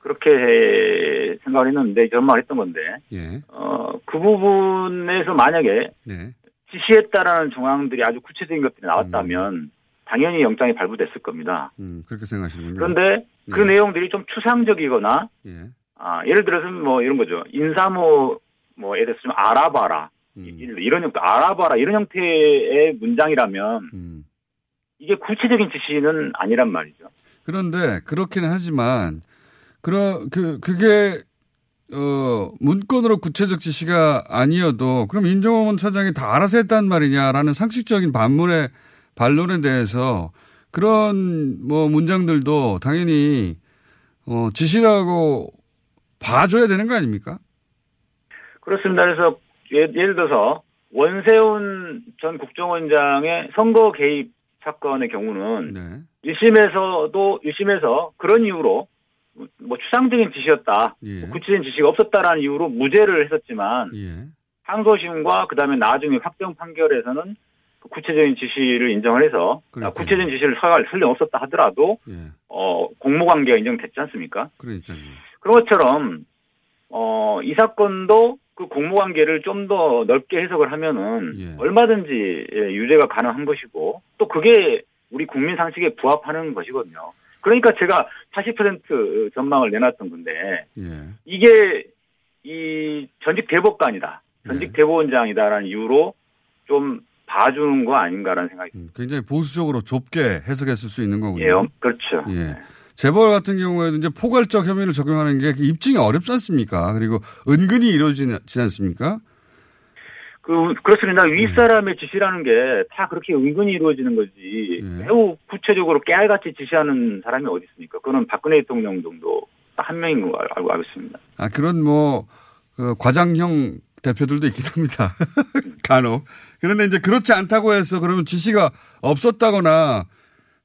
그렇게 생각을 했는데 전망을 했던 건데 예. 어, 그 부분에서 만약에 네. 지시했다라는 정황들이 아주 구체적인 것들이 나왔다면 당연히 영장이 발부됐을 겁니다. 음, 그렇게 생각하시는군요. 그런데 그 네. 내용들이 좀 추상적이거나 예. 아, 예를 들어서 뭐 이런 거죠. 인사모 뭐에 대해서 좀 알아봐라. 음. 이- 이런 형태 알아봐라 이런 형태의 문장이라면 음. 이게 구체적인 지시는 아니란 말이죠. 그런데 그렇기는 하지만 그러 그 그게 어 문건으로 구체적 지시가 아니어도 그럼 인종원 차장이 다 알아서 했단 말이냐라는 상식적인 반문의 반론에 대해서 그런 뭐 문장들도 당연히 어 지시라고 봐줘야 되는 거 아닙니까? 그렇습니다. 그래서 예, 예를 들어서 원세훈 전 국정원장의 선거 개입 사건의 경우는 네. 1심에서도 1심에서 그런 이유로 뭐 추상적인 지시였다. 예. 구체적인 지시가 없었다라는 이유로 무죄를 했었지만 예. 항소심과 그다음에 나중에 확정 판결에서는 그 구체적인 지시를 인정을 해서 그러니까요. 구체적인 지시를 설- 설령 없었다 하더라도 예. 어 공모 관계가 인정됐지 않습니까? 그러니까요. 그런 것처럼 어 이 사건도 그 공모 관계를 좀 더 넓게 해석을 하면은 예. 얼마든지 예, 유죄가 가능한 것이고 또 그게 우리 국민 상식에 부합하는 것이거든요. 그러니까 제가 80% 전망을 내놨던 건데 예. 이게 이 전직 대법관이다. 전직 대법원장이다라는 이유로 좀 봐주는 거 아닌가라는 생각이 듭니다. 굉장히 보수적으로 좁게 해석했을 수 있는 거군요. 예, 그렇죠. 예. 재벌 같은 경우에도 이제 포괄적 혐의를 적용하는 게 입증이 어렵지 않습니까? 그리고 은근히 이루어지지 않습니까? 그, 그렇습니다. 윗사람의 지시라는 게 다 그렇게 은근히 이루어지는 거지. 매우 구체적으로 깨알같이 지시하는 사람이 어디 있습니까? 그거는 박근혜 대통령 정도 딱한 명인 거 알고, 알고 있습니다. 아, 그런 뭐, 그 과장형 대표들도 있긴 합니다. [LAUGHS] 간혹. 그런데 이제 그렇지 않다고 해서 그러면 지시가 없었다거나,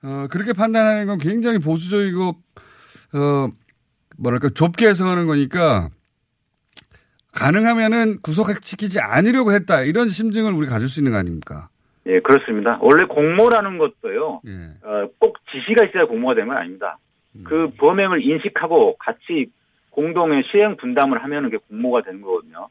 어, 그렇게 판단하는 건 굉장히 보수적이고, 어, 뭐랄까, 좁게 해석하는 거니까, 가능하면은 구속시키지 않으려고 했다. 이런 심증을 우리 가질 수 있는 거 아닙니까? 예, 그렇습니다. 원래 공모라는 것도요, 예. 어, 꼭 지시가 있어야 공모가 되는 건 아닙니다. 그 범행을 인식하고 같이 공동의 시행 분담을 하면은 그게 공모가 되는 거거든요.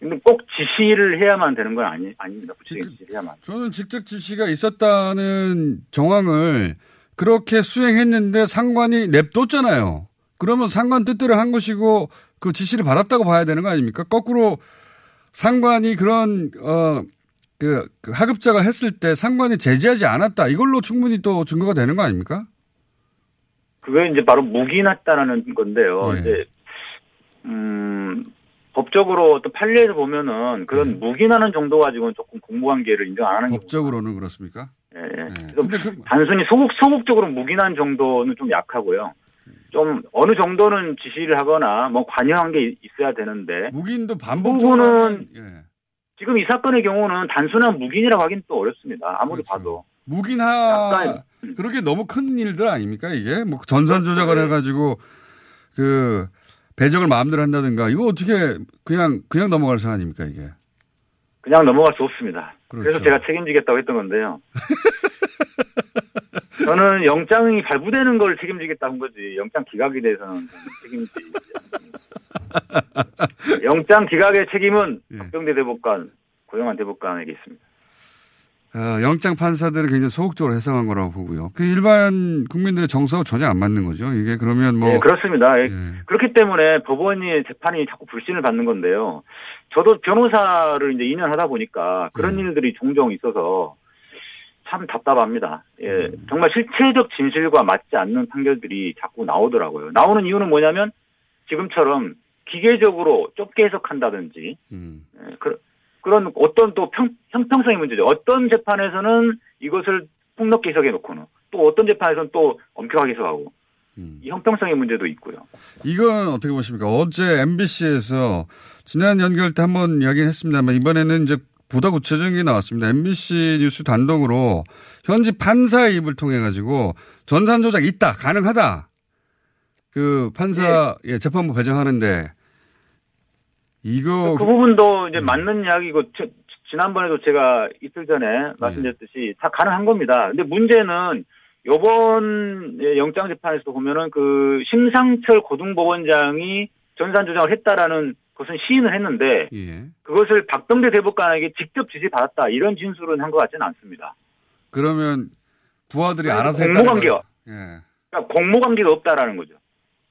근데 꼭 지시를 해야만 되는 건 아니, 아닙니다. 구체적인 지시를 해야만. 저는 직접 지시가 있었다는 정황을 그렇게 수행했는데 상관이 냅뒀잖아요. 그러면 상관 뜻대로 한 것이고 그 지시를 받았다고 봐야 되는 거 아닙니까? 거꾸로 상관이 그런 어, 그, 그 하급자가 했을 때 상관이 제지하지 않았다. 이걸로 충분히 또 증거가 되는 거 아닙니까? 그게 이제 바로 묵인했다라는 건데요. 예. 이제 음 법적으로 또 판례에서 보면은 그런 묵인하는 정도 가지고는 조금 공무관계를 인정 안 하는. 법적으로는 그렇습니까? 예, 예. 그래서 단순히 소극 소극적으로 묵인한 정도는 좀 약하고요. 좀 어느 정도는 지시를 하거나 뭐 관여한 게 있어야 되는데 묵인도 그 반복적으로 부분은 예. 지금 이 사건의 경우는 단순한 묵인이라고 하긴 또 어렵습니다. 아무리 그렇죠. 봐도 묵인하 그렇게 너무 큰 일들 아닙니까 이게 뭐 전산 조작을 해가지고 그 배정을 마음대로 한다든가 이거 어떻게 그냥 그냥 넘어갈 사안입니까 이게 그냥 넘어갈 수 없습니다. 그래서 그렇죠. 제가 책임지겠다고 했던 건데요. [LAUGHS] 저는 영장이 발부되는 걸 책임지겠다 한 거지 영장 기각에 대해서는 저는 책임지. 영장 기각의 책임은 예. 박병대 대법관 고영한 대법관에게 있습니다. 어, 영장 판사들은 굉장히 소극적으로 해석한 거라고 보고요. 그 일반 국민들의 정서하고 전혀 안 맞는 거죠. 이게 그러면 뭐 네, 그렇습니다. 예. 그렇기 때문에 법원이 재판이 자꾸 불신을 받는 건데요. 저도 변호사를 이제 2년 하다 보니까 그런 네. 일들이 종종 있어서 참 답답합니다. 예. 음. 정말 실체적 진실과 맞지 않는 판결들이 자꾸 나오더라고요. 나오는 이유는 뭐냐면 지금처럼 기계적으로 좁게 해석한다든지 음. 예, 그, 그런 어떤 또 평, 형평성의 문제죠. 어떤 재판에서는 이것을 폭넓게 해석해 놓고는 또 어떤 재판에서는 또 엄격하게 해석하고 음. 이 형평성의 문제도 있고요. 이건 어떻게 보십니까? 어제 MBC에서 지난 연결 때 한번 이야기를 했습니다만 이번에는 이제 보다 구체적인 게 나왔습니다. MBC 뉴스 단독으로 현지 판사의 입을 통해 가지고 전산 조작 있다, 가능하다. 그 판사 예, 재판부 배정하는데 이거 그 부분도 이제 맞는 이야기고 저- 지난번에도 제가 이틀 전에 말씀드렸듯이 다 가능한 겁니다. 근데 문제는 요번 예, 영장 재판에서 보면은 그 심상철 고등법원장이 전산 조작을 했다라는 것은 시인을 했는데 예. 그것을 박병대 대법관에게 직접 지시 받았다 이런 진술은 한 것 같지는 않습니다. 그러면 부하들이 알아서 공모 관계가. 예. 그러니까 공모 관계가 없다라는 거죠.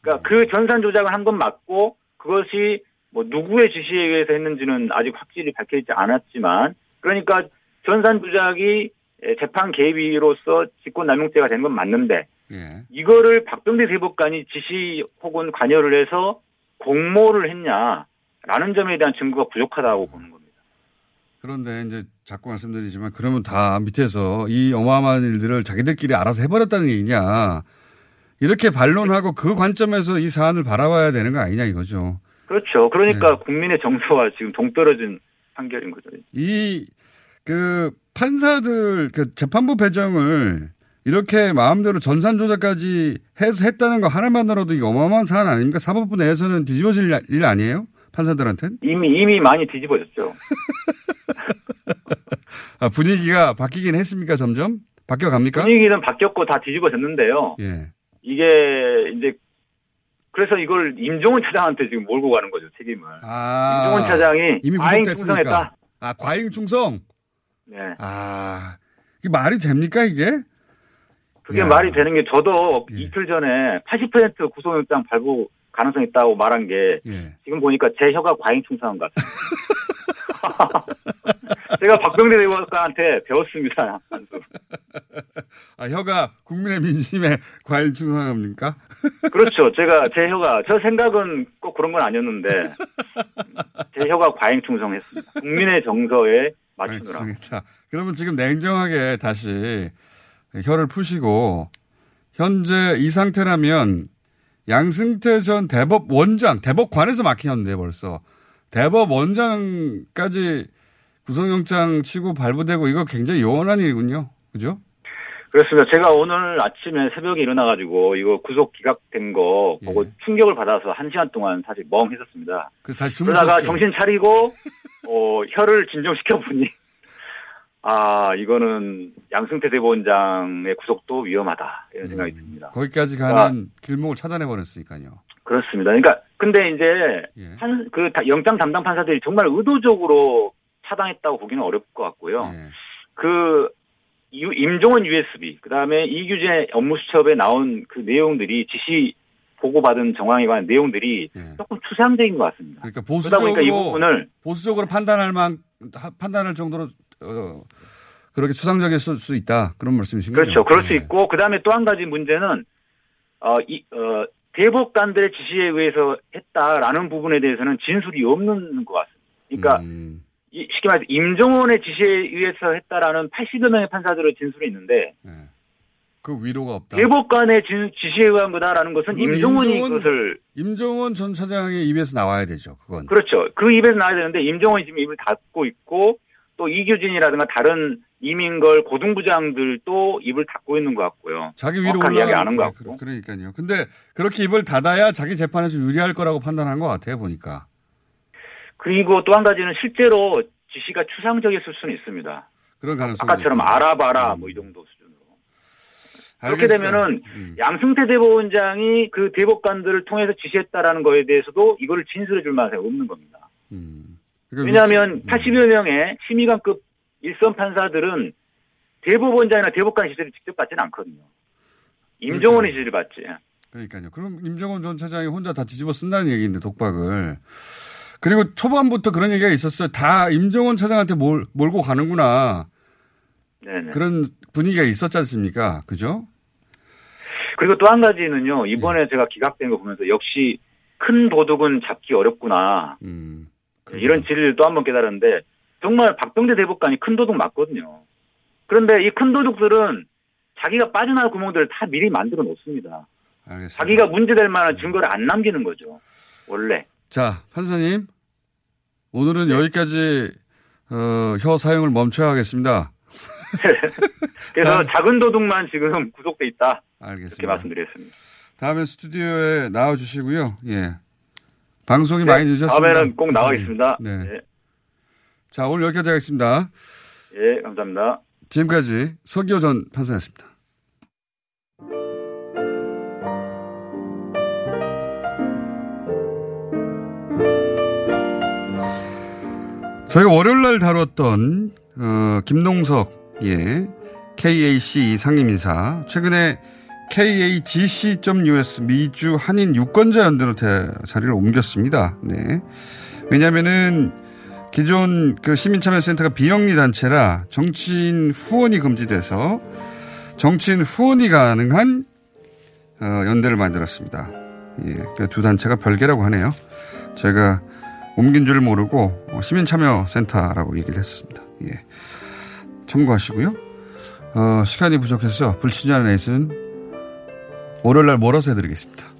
그러니까 그 전산 조작을 한 건 맞고 그것이 뭐 누구의 지시에 의해서 했는지는 아직 확실히 밝혀지지 않았지만 그러니까 전산 조작이 재판 개입으로서 직권남용죄가 된 건 맞는데 예. 이거를 박병대 대법관이 지시 혹은 관여를 해서 공모를 했냐 라는 점에 대한 증거가 부족하다고 보는 겁니다. 그런데 이제 자꾸 말씀드리지만 그러면 다 밑에서 이 어마어마한 일들을 자기들끼리 알아서 해버렸다는 얘기냐. 이렇게 반론하고 그 관점에서 이 사안을 바라봐야 되는 거 아니냐 이거죠. 그렇죠. 그러니까 국민의 정서와 지금 동떨어진 판결인 거죠. 이 그 판사들 그 재판부 배정을 이렇게 마음대로 전산 조작까지 해서 했다는 거 하나만으로도 이거 어마어마한 사안 아닙니까? 사법부 내에서는 뒤집어질 일 아니에요? 판사들한테는? 이미 이미 많이 뒤집어졌죠. [LAUGHS] 아, 분위기가 바뀌긴 했습니까? 점점 바뀌어 갑니까? 분위기는 바뀌었고 다 뒤집어졌는데요. 예. 이게 이제 그래서 이걸 임종원 차장한테 지금 몰고 가는 거죠 책임을. 아, 임종원 차장이 이미 과잉. 충성했다. 아, 과잉 충성. 네. 아, 이게 말이 됩니까 이게? 그게 야. 예. 말이 되는 게 저도 이틀 전에 80% 구속영장 발부 가능성이 있다고 말한 게 예. 지금 보니까 제 혀가 과잉 충성한 것 같아요. [LAUGHS] 제가 박병대 대법관한테 배웠습니다. 아, 혀가 국민의 민심에 과일 충성합니까? [LAUGHS] 그렇죠. 제가 제 혀가 저 생각은 꼭 그런 건 아니었는데 [LAUGHS] 제 혀가 과잉 충성했습니다. 국민의 정서에 맞추느라. 알겠습니다. 그러면 지금 냉정하게 다시 혀를 푸시고 현재 이 상태라면 양승태 전 대법 원장, 대법관에서 막히는데 벌써 대법 원장까지 구속영장 치고 발부되고 이거 굉장히 요원한 일이군요. 그죠? 그렇습니다. 제가 오늘 아침에 새벽에 일어나가지고 이거 구속 기각된 거 보고 충격을 받아서 한 시간 동안 사실 멍했었습니다. 그 다시 그러다가? 정신 차리고 어, 혀를 진정시켜 보니 아 이거는 양승태 대법원장의 구속도 위험하다 이런 생각이 듭니다. 거기까지 그러니까 가는 길목을 차단해 버렸으니까요. 그렇습니다. 그러니까 근데 이제 판, 그 다- 영장 담당 판사들이 정말 의도적으로 차단했다고 보기는 어렵을 것 같고요. 그 유- 임종원 USB 그 다음에 이규재 업무수첩에 나온 그 내용들이 지시 보고받은 정황에 관한 내용들이 조금 추상적인 것 같습니다. 그러니까 그러다 보수적으로 보니까 이 부분을 보수적으로 판단할 만 하- 판단할 정도로 어, 그렇게 추상적일 수, 수 있다 그런 말씀이신 거죠? 그렇죠. 그럴 수 있고 그 다음에 또 한 가지 문제는 어, 이, 어, 대법관들의 지시에 의해서 했다라는 부분에 대해서는 진술이 없는 것 같습니다. 그러니까 음. 이- 쉽게 말해서 임종원의 지시에 의해서 했다라는 80여 명의 판사들의 진술이 있는데 그 위로가 없다. 대법관의 진- 지시에 의한 거다라는 것은 임종원이 임종원- 그것을 임종원 전 차장의 입에서 나와야 되죠. 그건. 그렇죠. 그 입에서 나와야 되는데 임종원이 지금 입을 닫고 있고 또 이규진이라든가 다른 이민걸 고등부장들도 입을 닫고 있는 것 같고요. 자기 위로 정확한 이야기 안한 것 같고. 그러니까요. 근데 그렇게 입을 닫아야 자기 재판에서 유리할 거라고 판단한 것 같아요. 보니까. 그리고 또 한 가지는 실제로 지시가 추상적이었을 수는 있습니다. 그런 가능성이 아까처럼 있군요. 알아봐라 뭐이 정도 수준으로. 그렇게 알겠어요. 되면은 음. 양승태 대법원장이 그 대법관들을 통해서 지시했다라는 거에 대해서도 이거를 진술해 줄 만한 없는 겁니다. 그러니까 왜냐하면 음. 80여 명의 심의관급 일선 판사들은 대법원장이나 대법관 지시를 직접 받지는 않거든요. 임종원의 지시를 받지. 그러니까요. 그럼 임종원 전 차장이 혼자 다 뒤집어 쓴다는 얘기인데 독박을. 그리고 초반부터 그런 얘기가 있었어요. 다 임종원 차장한테 몰, 몰고 가는구나. 네네. 그런 분위기가 있었지 않습니까? 그죠? 그리고 또 한 가지는요. 이번에 제가 기각된 거 보면서 역시 큰 도둑은 잡기 어렵구나. 음, 이런 진리를 또 한 번 깨달았는데 정말 박병대 대법관이 큰 도둑 맞거든요. 그런데 이 큰 도둑들은 자기가 빠져나갈 구멍들을 다 미리 만들어 놓습니다. 알겠습니다. 자기가 문제될 만한 증거를 안 남기는 거죠. 원래. 자, 판사님. 오늘은 여기까지, 어, 혀 사용을 멈춰야 하겠습니다. [LAUGHS] 그래서 작은 도둑만 지금 구속돼 있다. 알겠습니다. 이렇게 말씀드렸습니다. 다음에 스튜디오에 나와 주시고요. 예. 방송이 네, 많이 늦었습니다. 다음에는 꼭 판사님. 나가겠습니다. 네. 네. 자, 오늘 여기까지 하겠습니다. 예, 감사합니다. 지금까지 서기호 전 판사였습니다. 저희가 월요일 날 다뤘던 어, 김동석 예 KAC 상임이사 최근에 KAGC.US 미주 한인 유권자 연대로 대- 자리를 옮겼습니다. 네. 왜냐면은 기존 그 시민참여센터가 비영리 단체라 정치인 후원이 금지돼서 정치인 후원이 가능한 어, 연대를 만들었습니다. 예, 그두 단체가 별개라고 하네요. 제가 옮긴 줄 모르고 어, 시민참여센터라고 얘기를 했습니다. 예. 참고하시고요. 어, 시간이 부족해서 불친절 레이스는 월요일날 몰아서 해드리겠습니다.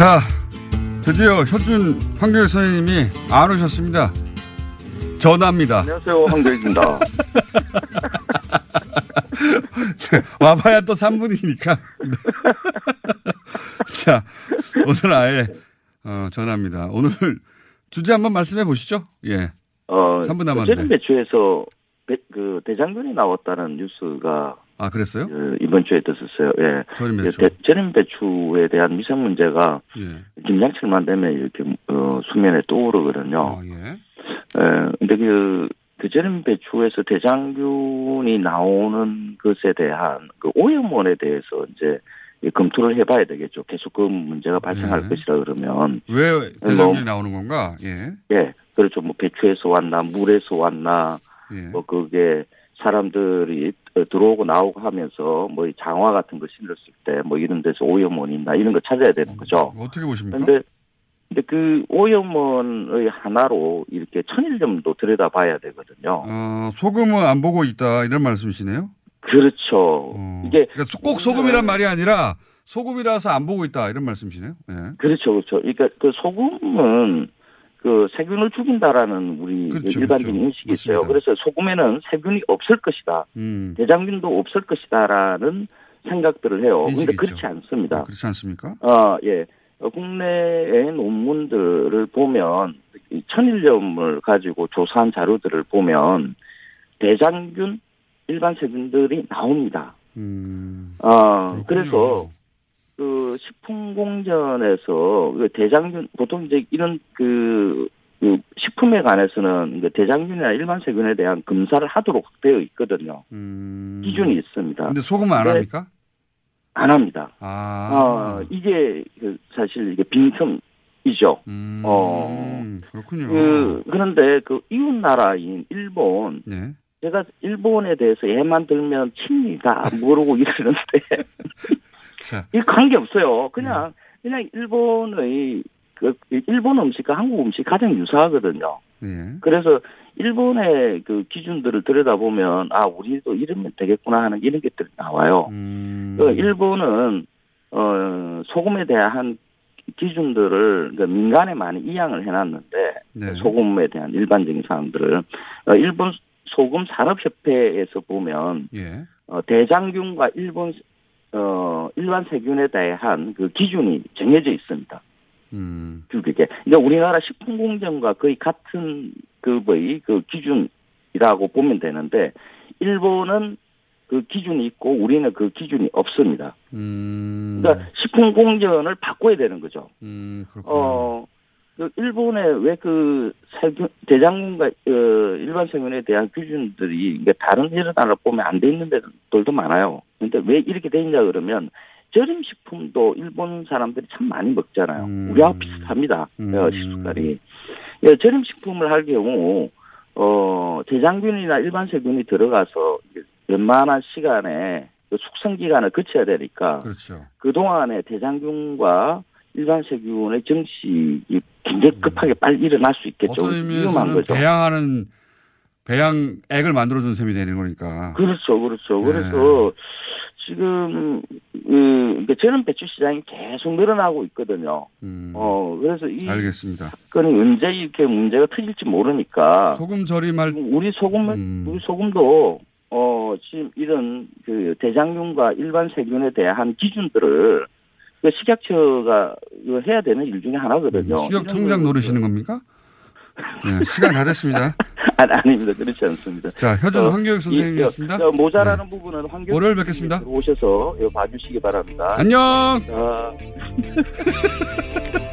자, 드디어 현준 황교익 선생님이 안 오셨습니다. 전화입니다. 안녕하세요, 황교익입니다. [LAUGHS] 와봐야 또 3분이니까. [LAUGHS] 자, 오늘 아예, 어, 전화입니다. 오늘 주제 한번 말씀해 보시죠. 예. 어, 3분 남았는데. 최근 매추에서 배- 그 대장균이 나왔다는 뉴스가 아, 그랬어요? 그 이번 주에 떴었어요. 예. 절임 배추. 대- 절임 배추에 대한 미생 문제가 예. 김장철만 되면 이렇게 어, 수면에 떠오르거든요. 아, 예. 에, 근데 그, 그 절임 배추에서 대장균이 나오는 것에 대한 그 오염원에 대해서 이제 이 검토를 해봐야 되겠죠. 계속 그 문제가 발생할 네. 것이라 그러면 왜 대장균이 나오는 건가? 예. 예, 그렇죠. 뭐 배추에서 왔나, 물에서 왔나, 예. 뭐 그게 사람들이 어, 들어오고 나오고 하면서 뭐이 장화 같은 거 신었을 때 뭐 이런 데서 오염원이 있나 이런 거 찾아야 되는 거죠. 어떻게 보십니까? 근데 근데 그 오염원의 하나로 이렇게 천일염도 들여다봐야 되거든요. 어, 소금은 안 보고 있다 이런 말씀이시네요. 그렇죠. 이게 그러니까 꼭 소금이란 말이 아니라 소금이라서 안 보고 있다 이런 말씀이시네요. 예. 그렇죠, 그렇죠. 그러니까 그 소금은 그 세균을 죽인다라는 우리 그 그렇죠, 일반적인 그렇죠. 인식이 있어요. 그래서 소금에는 세균이 없을 것이다. 음. 대장균도 없을 것이다라는 생각들을 해요. 근데 인식이 그렇지. 않습니다. 그렇지 않습니까? 아, 예. 어, 국내의 논문들을 보면 이 천일염을 가지고 조사한 자료들을 보면 대장균 일반 세균들이 나옵니다. 음. 아, 그래서 그 식품 공전에서 그 대장균 보통 이제 이런 그, 그 식품에 관해서는 그 대장균이나 일반 세균에 대한 검사를 하도록 되어 있거든요. 기준이 있습니다. 음. 근데 소금은 안 합니까? 안 합니다. 아. 어, 이게 그 사실 이게 빈틈이죠. 어. 음, 그렇군요. 그 그런데 그 이웃 나라인 일본 네. 제가 일본에 대해서 예만 들면 칩니다 모르고 [LAUGHS] 이러는데 자. 이 관계 없어요. 그냥 그냥 일본의 그 일본 음식과 한국 음식 가장 유사하거든요. 예. 그래서 일본의 그 기준들을 들여다보면 아 우리도 이러면 되겠구나 하는 이런 것들이 나와요. 음. 그 일본은 어 소금에 대한 기준들을 그 민간에 많이 이양을 해놨는데 네. 소금에 대한 일반적인 사항들을 어, 일본 소금 산업협회에서 보면 예. 어, 대장균과 일본 어 일반 세균에 대한 그 기준이 정해져 있습니다. 음. 그게 그러니까 우리나라 식품공정과 거의 같은 급의 그 기준이라고 보면 되는데 일본은 그 기준이 있고 우리는 그 기준이 없습니다. 음. 그러니까 식품 공정을 바꿔야 되는 거죠. 음. 어, 그 일본에 왜그 세균 대장균과 어, 일반 세균에 대한 기준들이 이게 다른 여러 나라 보면 안 돼 있는 데들도 많아요. 근데 왜 이렇게 돼 있냐 그러면 절임 식품도 일본 사람들이 참 많이 먹잖아요. 우리하고 비슷합니다. 어, 식습관이. 예, 절임 식품을 할 경우 어 대장균이나 일반 세균이 들어가서 웬만한 시간에 그 숙성 기간을 거쳐야 되니까 그렇죠. 그 동안에 대장균과 일반 세균의 정식이 굉장히 급하게 빨리 일어날 수 있겠죠. 어떤 의미에서는 거죠. 배양하는 배양액을 만들어준 셈이 되는 거니까. 그렇죠, 그렇죠. 네. 그래서 지금 그 그러니까 저는 배추 시장이 계속 늘어나고 있거든요. 어 그래서 이 음. 알겠습니다. 사건이 언제 이렇게 문제가 터질지 모르니까 소금 절임할 우리 소금 음. 우리 소금도 어 지금 이런 그 대장균과 일반 세균에 대한 기준들을 그 식약처가 해야 되는 일 중에 하나거든요. 식욕 청장 노리시는 겁니까? 네, 시간 다 됐습니다. [LAUGHS] 아니, 아닙니다. 그렇지 않습니다. 자, 효준 어, 황교익 이- 선생님이었습니다. 저 모자라는 부분은 황교익 월요일 뵙겠습니다. 오셔서 봐주시기 바랍니다. 안녕! 자. [LAUGHS]